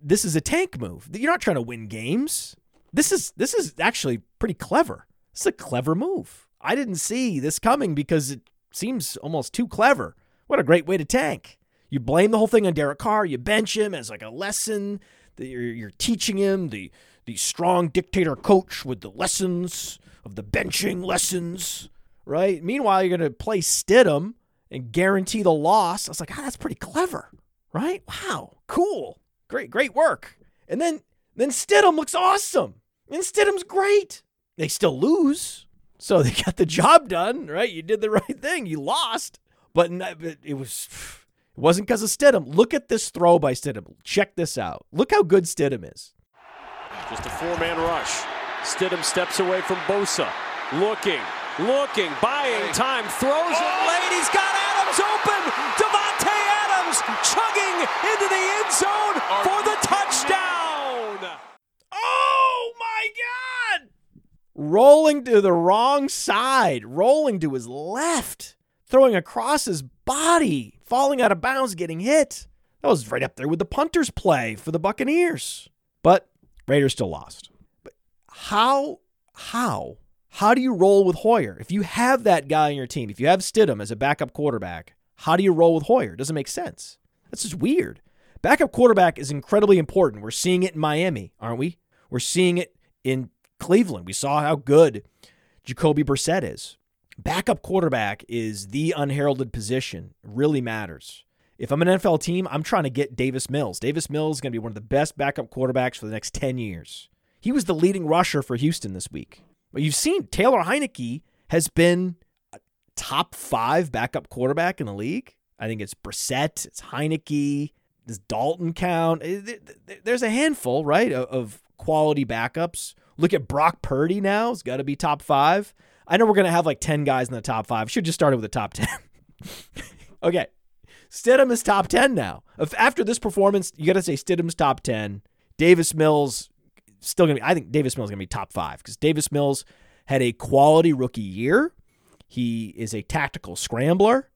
This is a tank move. You're not trying to win games. This is this is actually pretty clever. It's a clever move. I didn't see this coming because it seems almost too clever. What a great way to tank. You blame the whole thing on Derek Carr. You bench him as like a lesson that you're, you're teaching him the the strong dictator coach with the lessons of the benching lessons, right? Meanwhile, you're going to play Stidham and guarantee the loss. I was like, ah, that's pretty clever, right? Wow, cool, great, great work. And then then Stidham looks awesome, and Stidham's great. They still lose, so they got the job done, right? You did the right thing. You lost, but it was. It wasn't because of Stidham. Look at this throw by Stidham. Check this out. Look how good Stidham is. Just a four-man rush. Stidham steps away from Bosa. Looking, looking, buying time, throws it oh! late. He's got Adams open. Davante Adams chugging into the end zone for the touchdown. Oh my God! Rolling to the wrong side, rolling to his left, throwing across his body, falling out of bounds, getting hit. That was right up there with the punter's play for the Buccaneers. But Raiders still lost. But how, how, how do you roll with Hoyer? If you have that guy on your team, if you have Stidham as a backup quarterback, how do you roll with Hoyer? It doesn't make sense. That's just weird. Backup quarterback is incredibly important. We're seeing it in Miami, aren't we? We're seeing it in Cleveland. We saw how good Jacoby Brissett is. Backup quarterback is the unheralded position. It really matters. If I'm an NFL team, I'm trying to get Davis Mills. Davis Mills is going to be one of the best backup quarterbacks for the next 10 years. He was the leading rusher for Houston this week. But you've seen Taylor Heinicke has been top five backup quarterback in the league. I think it's Brissett, it's Heinicke, does Dalton count? Eh, there's a handful, right, of quality backups. Look at Brock Purdy now. It's got to be top five. I know we're going to have like 10 guys in the top five. Should just started with the top 10. okay. Stidham is top 10 now. If after this performance, you got to say Stidham's top 10. Davis Mills still going to be, I think Davis Mills is going to be top five because Davis Mills had a quality rookie year. He is a tactical scrambler.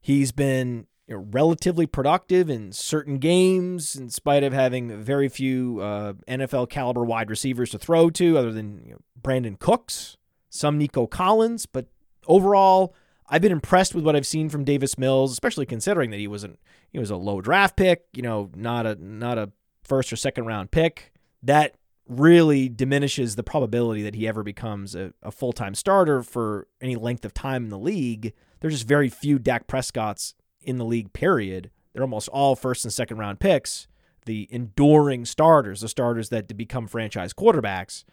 He's been you know, relatively productive in certain games, in spite of having very few uh, NFL caliber wide receivers to throw to, other than you know, Brandin Cooks, some Nico Collins. But overall, I've been impressed with what I've seen from Davis Mills, especially considering that he wasn't he was a low draft pick, you know, not a not a first or second round pick. That really diminishes the probability that he ever becomes a, a full time starter for any length of time in the league. There's just very few Dak Prescott's in the league, period. They're almost all first and second round picks, the enduring starters, the starters that become franchise quarterbacks.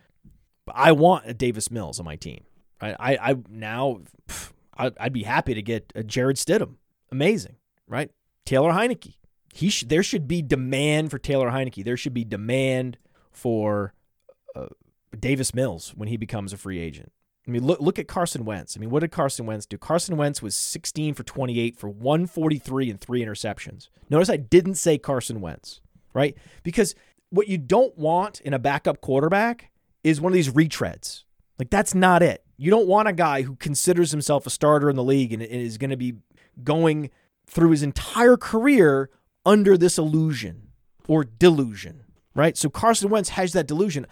I want a Davis Mills on my team. I, I, now I'd be happy to get a Jarrett Stidham. Amazing, right? Taylor Heinicke. He sh- there should be demand for Taylor Heinicke. There should be demand for uh, Davis Mills when he becomes a free agent. I mean, look look at Carson Wentz. I mean, what did Carson Wentz do? Carson Wentz was 16 for 28 for 143 and three interceptions. Notice I didn't say Carson Wentz, right? Because what you don't want in a backup quarterback is one of these retreads. Like that's not it. You don't want a guy who considers himself a starter in the league and is going to be going through his entire career under this illusion or delusion, right? So Carson Wentz has that delusion.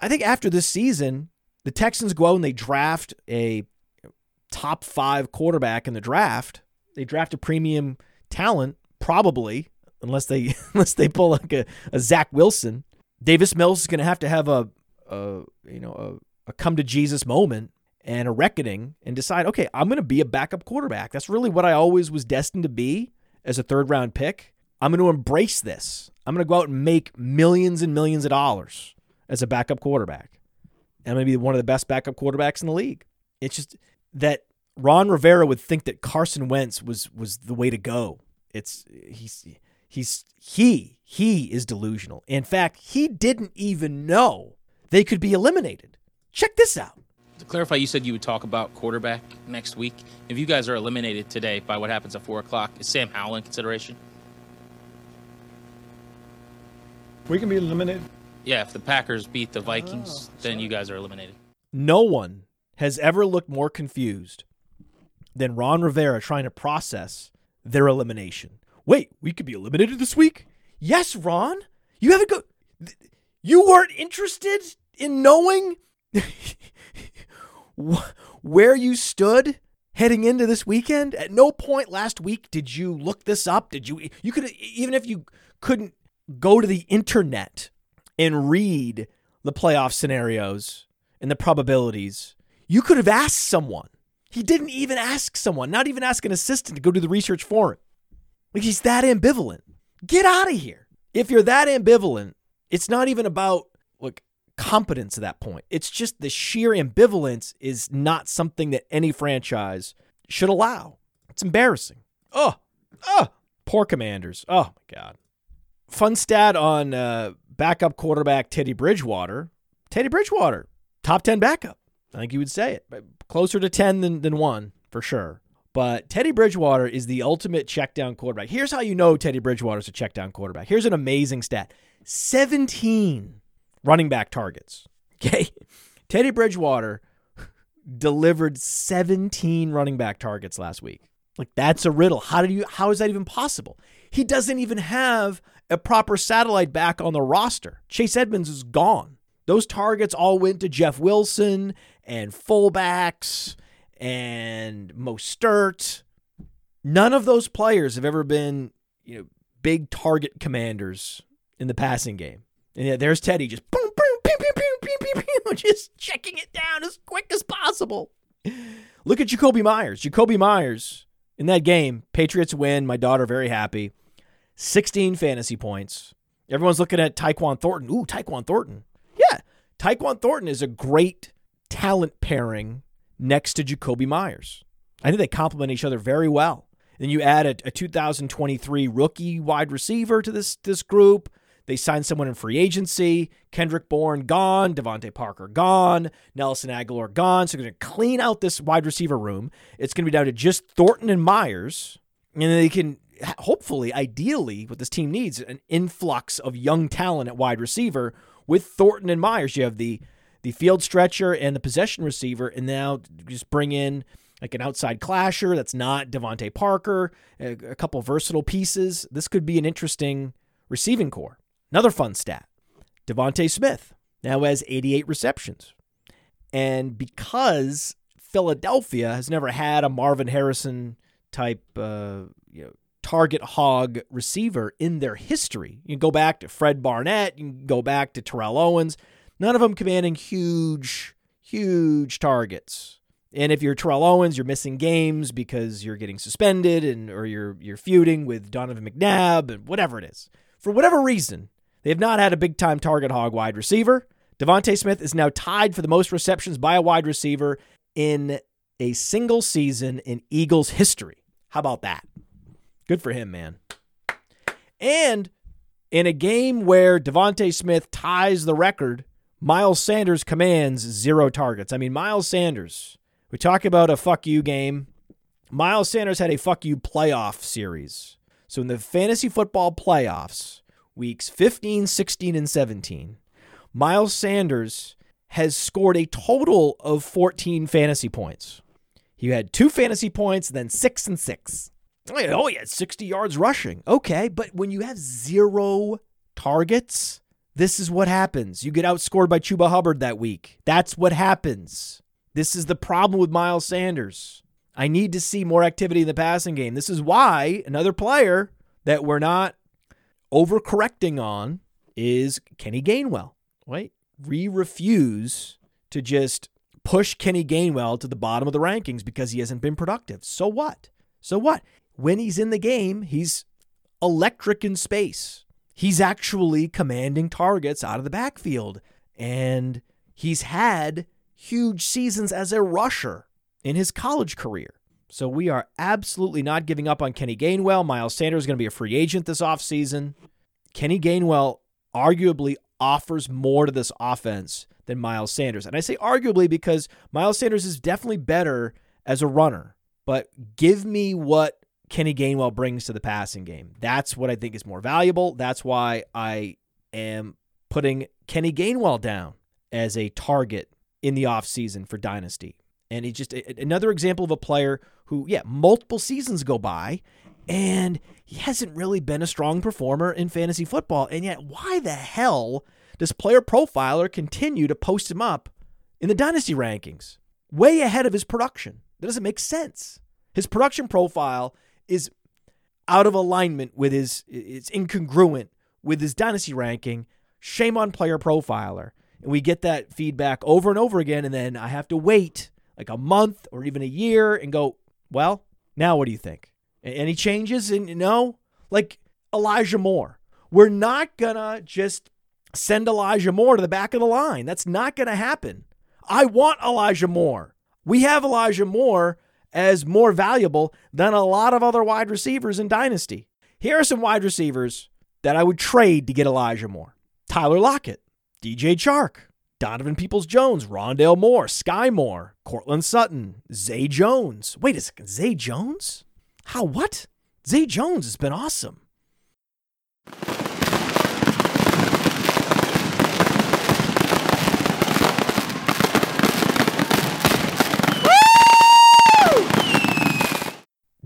I think after this season, the Texans go out and they draft a top five quarterback in the draft. They draft a premium talent, probably, unless they unless they pull like a, a Zach Wilson. Davis Mills is going to have to have a, a you know a, a come to Jesus moment and a reckoning and decide, okay, I'm going to be a backup quarterback. That's really what I always was destined to be as a third round pick. I'm going to embrace this. I'm going to go out and make millions and millions of dollars as a backup quarterback. And I'm going to be one of the best backup quarterbacks in the league. It's just that Ron Rivera would think that Carson Wentz was was the way to go. It's he's he's he he is delusional. In fact, he didn't even know they could be eliminated. Check this out. To clarify, you said you would talk about quarterback next week. If you guys are eliminated today by what happens at four o'clock, is Sam Howell in consideration? We can be eliminated. Yeah, if the Packers beat the Vikings, oh, then you guys are eliminated. No one has ever looked more confused than Ron Rivera trying to process their elimination. Wait, we could be eliminated this week? Yes, Ron. You haven't go. You weren't interested in knowing where you stood heading into this weekend. At no point last week did you look this up. Did you? You could even if you couldn't go to the internet and read the playoff scenarios and the probabilities. You could have asked someone. He didn't even ask someone, not even ask an assistant to go do the research for him. Like he's that ambivalent. Get out of here. If you're that ambivalent, it's not even about like competence at that point. It's just the sheer ambivalence is not something that any franchise should allow. It's embarrassing. Oh, oh, poor commanders. Oh my God. Fun stat on uh, backup quarterback Teddy Bridgewater. Teddy Bridgewater, top 10 backup. I think you would say it. Closer to 10 than, than one, for sure. But Teddy Bridgewater is the ultimate check down quarterback. Here's how you know Teddy Bridgewater is a check down quarterback. Here's an amazing stat 17 running back targets. Okay. Teddy Bridgewater delivered 17 running back targets last week. Like that's a riddle. How did you how is that even possible? He doesn't even have a proper satellite back on the roster. Chase Edmonds is gone. Those targets all went to Jeff Wilson and fullbacks and Mostert. None of those players have ever been, you know, big target commanders in the passing game. And yeah, there's Teddy just boom, boom, pew, pew, pew, pew, pew, pew, just checking it down as quick as possible. Look at Jakobi Meyers. Jakobi Meyers in that game, Patriots win. My daughter very happy. 16 fantasy points. Everyone's looking at Tyquan Thornton. Ooh, Tyquan Thornton. Yeah, Tyquan Thornton is a great talent pairing next to Jakobi Meyers. I think they complement each other very well. Then you add a, a 2023 rookie wide receiver to this this group. They signed someone in free agency. Kendrick Bourne gone. DeVante Parker gone. Nelson Agholor gone. So they're going to clean out this wide receiver room. It's going to be down to just Thornton and Meyers. And they can hopefully, ideally, what this team needs an influx of young talent at wide receiver with Thornton and Meyers. You have the the field stretcher and the possession receiver, and now just bring in like an outside clasher that's not DeVante Parker, a, a couple versatile pieces. This could be an interesting receiving core. Another fun stat DeVonta Smith now has 88 receptions. And because Philadelphia has never had a Marvin Harrison type uh, you know, target hog receiver in their history, you go back to Fred Barnett, you go back to Terrell Owens, none of them commanding huge, huge targets. And if you're Terrell Owens, you're missing games because you're getting suspended and or you're you're feuding with Donovan McNabb and whatever it is. For whatever reason, they have not had a big time target hog wide receiver. DeVonta Smith is now tied for the most receptions by a wide receiver in a single season in Eagles history. How about that? Good for him, man. And in a game where DeVonta Smith ties the record, Miles Sanders commands zero targets. I mean, Miles Sanders, we talk about a fuck you game. Miles Sanders had a fuck you playoff series. So in the fantasy football playoffs, weeks 15, 16, and 17, Miles Sanders has scored a total of 14 fantasy points. He had two fantasy points, then six and six. Oh, had 60 yards rushing. Okay, but when you have zero targets, this is what happens. You get outscored by Chuba Hubbard that week. That's what happens. This is the problem with Miles Sanders. I need to see more activity in the passing game. This is why another player that we're not overcorrecting on is Kenny Gainwell. Right? We refuse to just push Kenny Gainwell to the bottom of the rankings because he hasn't been productive. So what? So what? When he's in the game, he's electric in space. He's actually commanding targets out of the backfield. And he's had huge seasons as a rusher in his college career. So we are absolutely not giving up on Kenny Gainwell. Miles Sanders is going to be a free agent this offseason. Kenny Gainwell arguably offers more to this offense than Miles Sanders. And I say arguably because Miles Sanders is definitely better as a runner. But give me what Kenny Gainwell brings to the passing game. That's what I think is more valuable. That's why I am putting Kenny Gainwell down as a target in the offseason for Dynasty. And he's just another example of a player who, yeah, multiple seasons go by and he hasn't really been a strong performer in fantasy football. And yet, why the hell does Player Profiler continue to post him up in the Dynasty rankings? Way ahead of his production. That doesn't make sense. His production profile is out of alignment with his, it's incongruent with his Dynasty ranking. Shame on Player Profiler. And we get that feedback over and over again. And then I have to wait like a month or even a year and go, well, now what do you think? Any changes? And no, like Elijah Moore. We're not gonna just send Elijah Moore to the back of the line. That's not gonna happen. I want Elijah Moore. We have Elijah Moore as more valuable than a lot of other wide receivers in Dynasty. Here are some wide receivers that I would trade to get Elijah Moore Tyler Lockett, DJ Chark, Donovan Peoples Jones, Rondale Moore, Skyy Moore, Courtland Sutton, Zay Jones. Wait a second, Zay Jones? How what? Zay Jones has been awesome.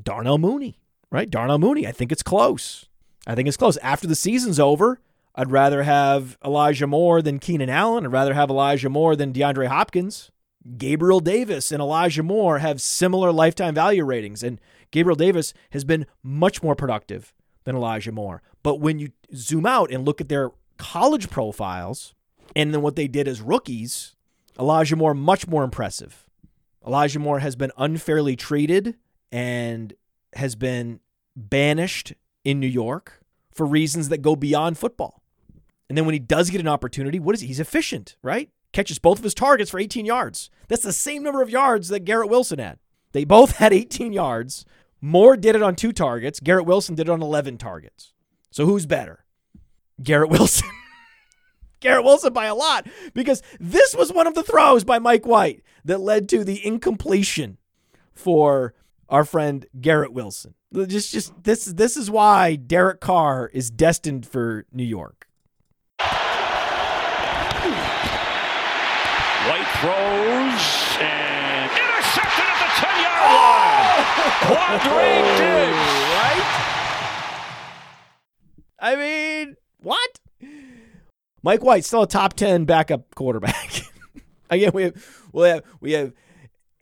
Darnell Mooney, right? Darnell Mooney. I think it's close. I think it's close. After the season's over, I'd rather have Elijah Moore than Keenan Allen. I'd rather have Elijah Moore than DeAndre Hopkins. Gabriel Davis and Elijah Moore have similar lifetime value ratings, and Gabriel Davis has been much more productive than Elijah Moore. But when you zoom out and look at their college profiles and then what they did as rookies, Elijah Moore much more impressive. Elijah Moore has been unfairly treated and has been banished in New York for reasons that go beyond football. And then when he does get an opportunity, what is he? He's efficient, right? Catches both of his targets for 18 yards. That's the same number of yards that Garrett Wilson had. They both had 18 yards. Moore did it on two targets. Garrett Wilson did it on 11 targets. So who's better? Garrett Wilson. Garrett Wilson by a lot because this was one of the throws by Mike White that led to the incompletion for our friend Garrett Wilson. Just just this this is why Derek Carr is destined for New York. White throws and intercepted at the 10 yard line. Quandre Diggs. Right? I mean, what? Mike White still a top 10 backup quarterback. Again, we have we have we have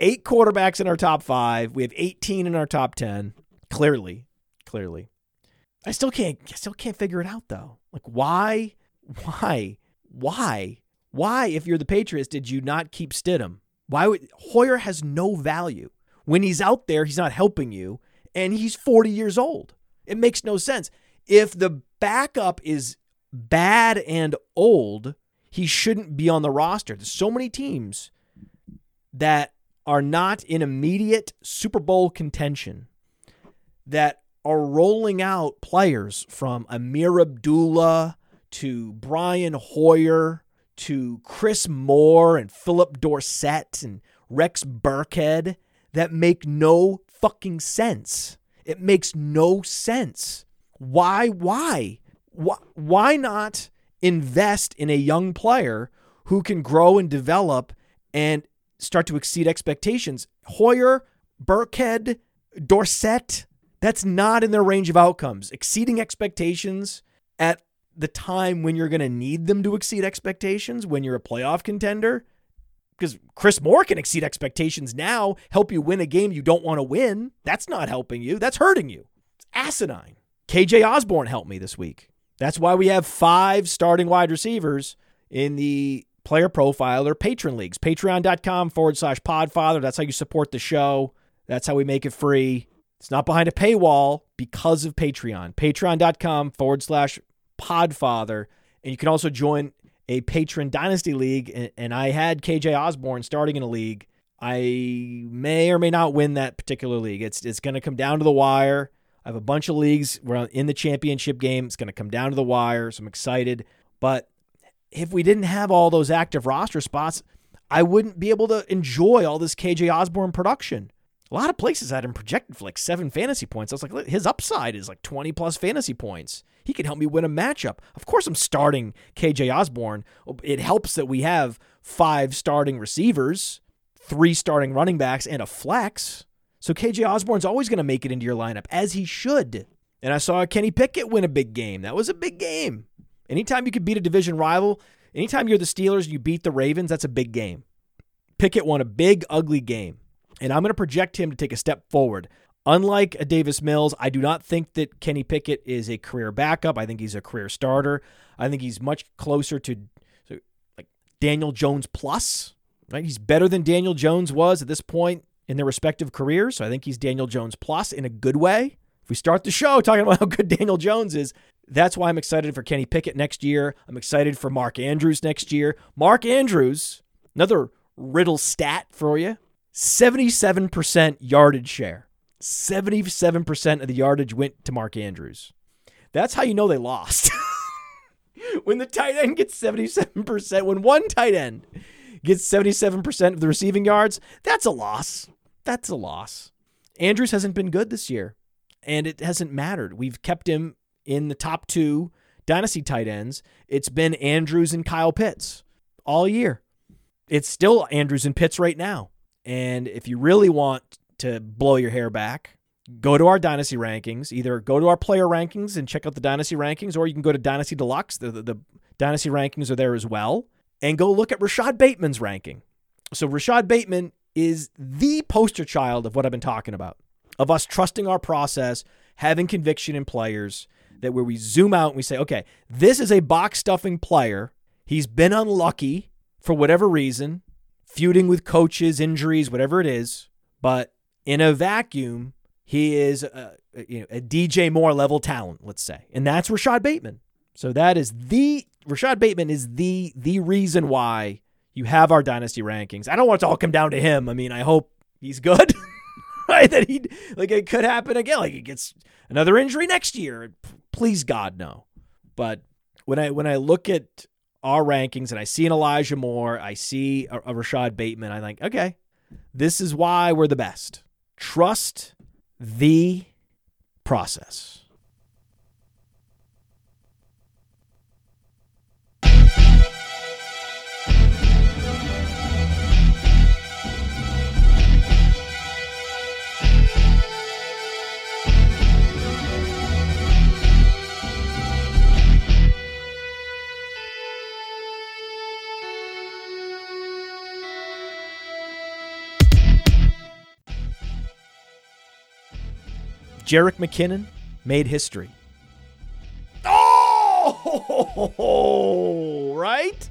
eight quarterbacks in our top 5. We have 18 in our top 10. Clearly. Clearly. I still can't I still can't figure it out though. Like why why why why, if you're the Patriots, did you not keep Stidham? Why would Hoyer has no value. When he's out there, he's not helping you, and he's 40 years old. It makes no sense. If the backup is bad and old, he shouldn't be on the roster. There's so many teams that are not in immediate Super Bowl contention that are rolling out players from Ameer Abdullah to Brian Hoyer to Chris Moore and Phillip Dorsett and Rex Burkhead that make no fucking sense. It makes no sense. Why? Why? Why, why not invest in a young player who can grow and develop and start to exceed expectations? Hoyer, Burkhead, Dorsett, that's not in their range of outcomes. Exceeding expectations at the time when you're going to need them to exceed expectations when you're a playoff contender. Because Chris Moore can exceed expectations now, help you win a game you don't want to win. That's not helping you. That's hurting you. It's asinine. KJ Osborn helped me this week. That's why we have five starting wide receivers in the player profiler patron leagues. Patreon.com forward slash podfather. That's how you support the show. That's how we make it free. It's not behind a paywall because of Patreon. Patreon.com forward slash podfather. And you can also join a patron dynasty league. And I had KJ Osborn starting in a league. I may or may not win that particular league. It's it's going to come down to the wire. I have a bunch of leagues. We're in the championship game. It's going to come down to the wire. So I'm excited. But if we didn't have all those active roster spots, I wouldn't be able to enjoy all this KJ Osborn production. A lot of places I had him projected for like seven fantasy points. I was like, his upside is like 20 plus fantasy points. He could help me win a matchup. Of course, I'm starting KJ Osborn. It helps that we have five starting receivers, three starting running backs, and a flex. So KJ Osborn's always going to make it into your lineup, as he should. And I saw Kenny Pickett win a big game. That was a big game. Anytime you could beat a division rival, anytime you're the Steelers and you beat the Ravens, that's a big game. Pickett won a big, ugly game. And I'm going to project him to take a step forward. Unlike a Davis Mills, I do not think that Kenny Pickett is a career backup. I think he's a career starter. I think he's much closer to like Daniel Jones plus. Right? He's better than Daniel Jones was at this point in their respective careers. So I think he's Daniel Jones plus in a good way. If we start the show talking about how good Daniel Jones is, that's why I'm excited for Kenny Pickett next year. I'm excited for Mark Andrews next year. Mark Andrews, another riddle stat for you 77% yardage share. 77% of the yardage went to Mark Andrews. That's how you know they lost. when the tight end gets 77%, when one tight end gets 77% of the receiving yards, that's a loss. That's a loss. Andrews hasn't been good this year, and it hasn't mattered. We've kept him in the top two dynasty tight ends. It's been Andrews and Kyle Pitts all year. It's still Andrews and Pitts right now. And if you really want to blow your hair back, go to our dynasty rankings. Either go to our player rankings and check out the dynasty rankings, or you can go to Dynasty Deluxe. The, the, the dynasty rankings are there as well. And go look at Rashod Bateman's ranking. So Rashod Bateman is the poster child of what I've been talking about, of us trusting our process, having conviction in players, that where we zoom out and we say, okay, this is a box stuffing player. He's been unlucky for whatever reason, feuding with coaches, injuries, whatever it is. But in a vacuum, he is a, you know, a DJ Moore level talent, let's say. And that's Rashod Bateman. So that is the Rashod Bateman is the the reason why you have our dynasty rankings. I don't want it to all come down to him. I mean, I hope he's good. right? That he like it could happen again. Like he gets another injury next year. Please God, no. But when I when I look at our rankings and I see an Elijah Moore, I see a, a Rashod Bateman, I think, okay, this is why we're the best. Trust the process. Jerick McKinnon made history. Oh, right?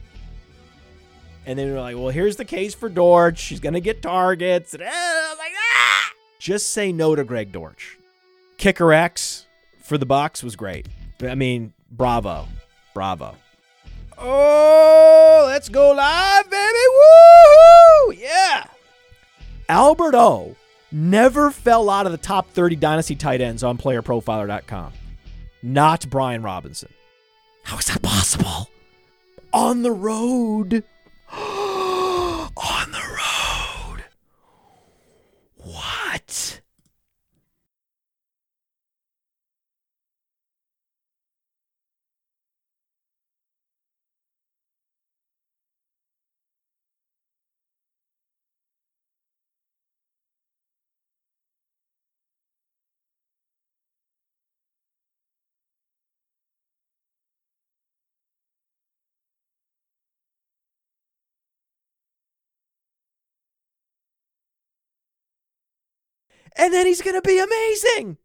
And then we're like, well, here's the case for Dortch. She's going to get targets. And, eh, I was like, ah! Just say no to Greg Dortch. Kicker X for the box was great. I mean, bravo. Bravo. Oh, let's go live, baby. Woo! Yeah. Albert O never fell out of the top 30 dynasty tight ends on playerprofiler.com. Not Brian Robinson. How is that possible? On the road. on the road. What? And then he's going to be amazing.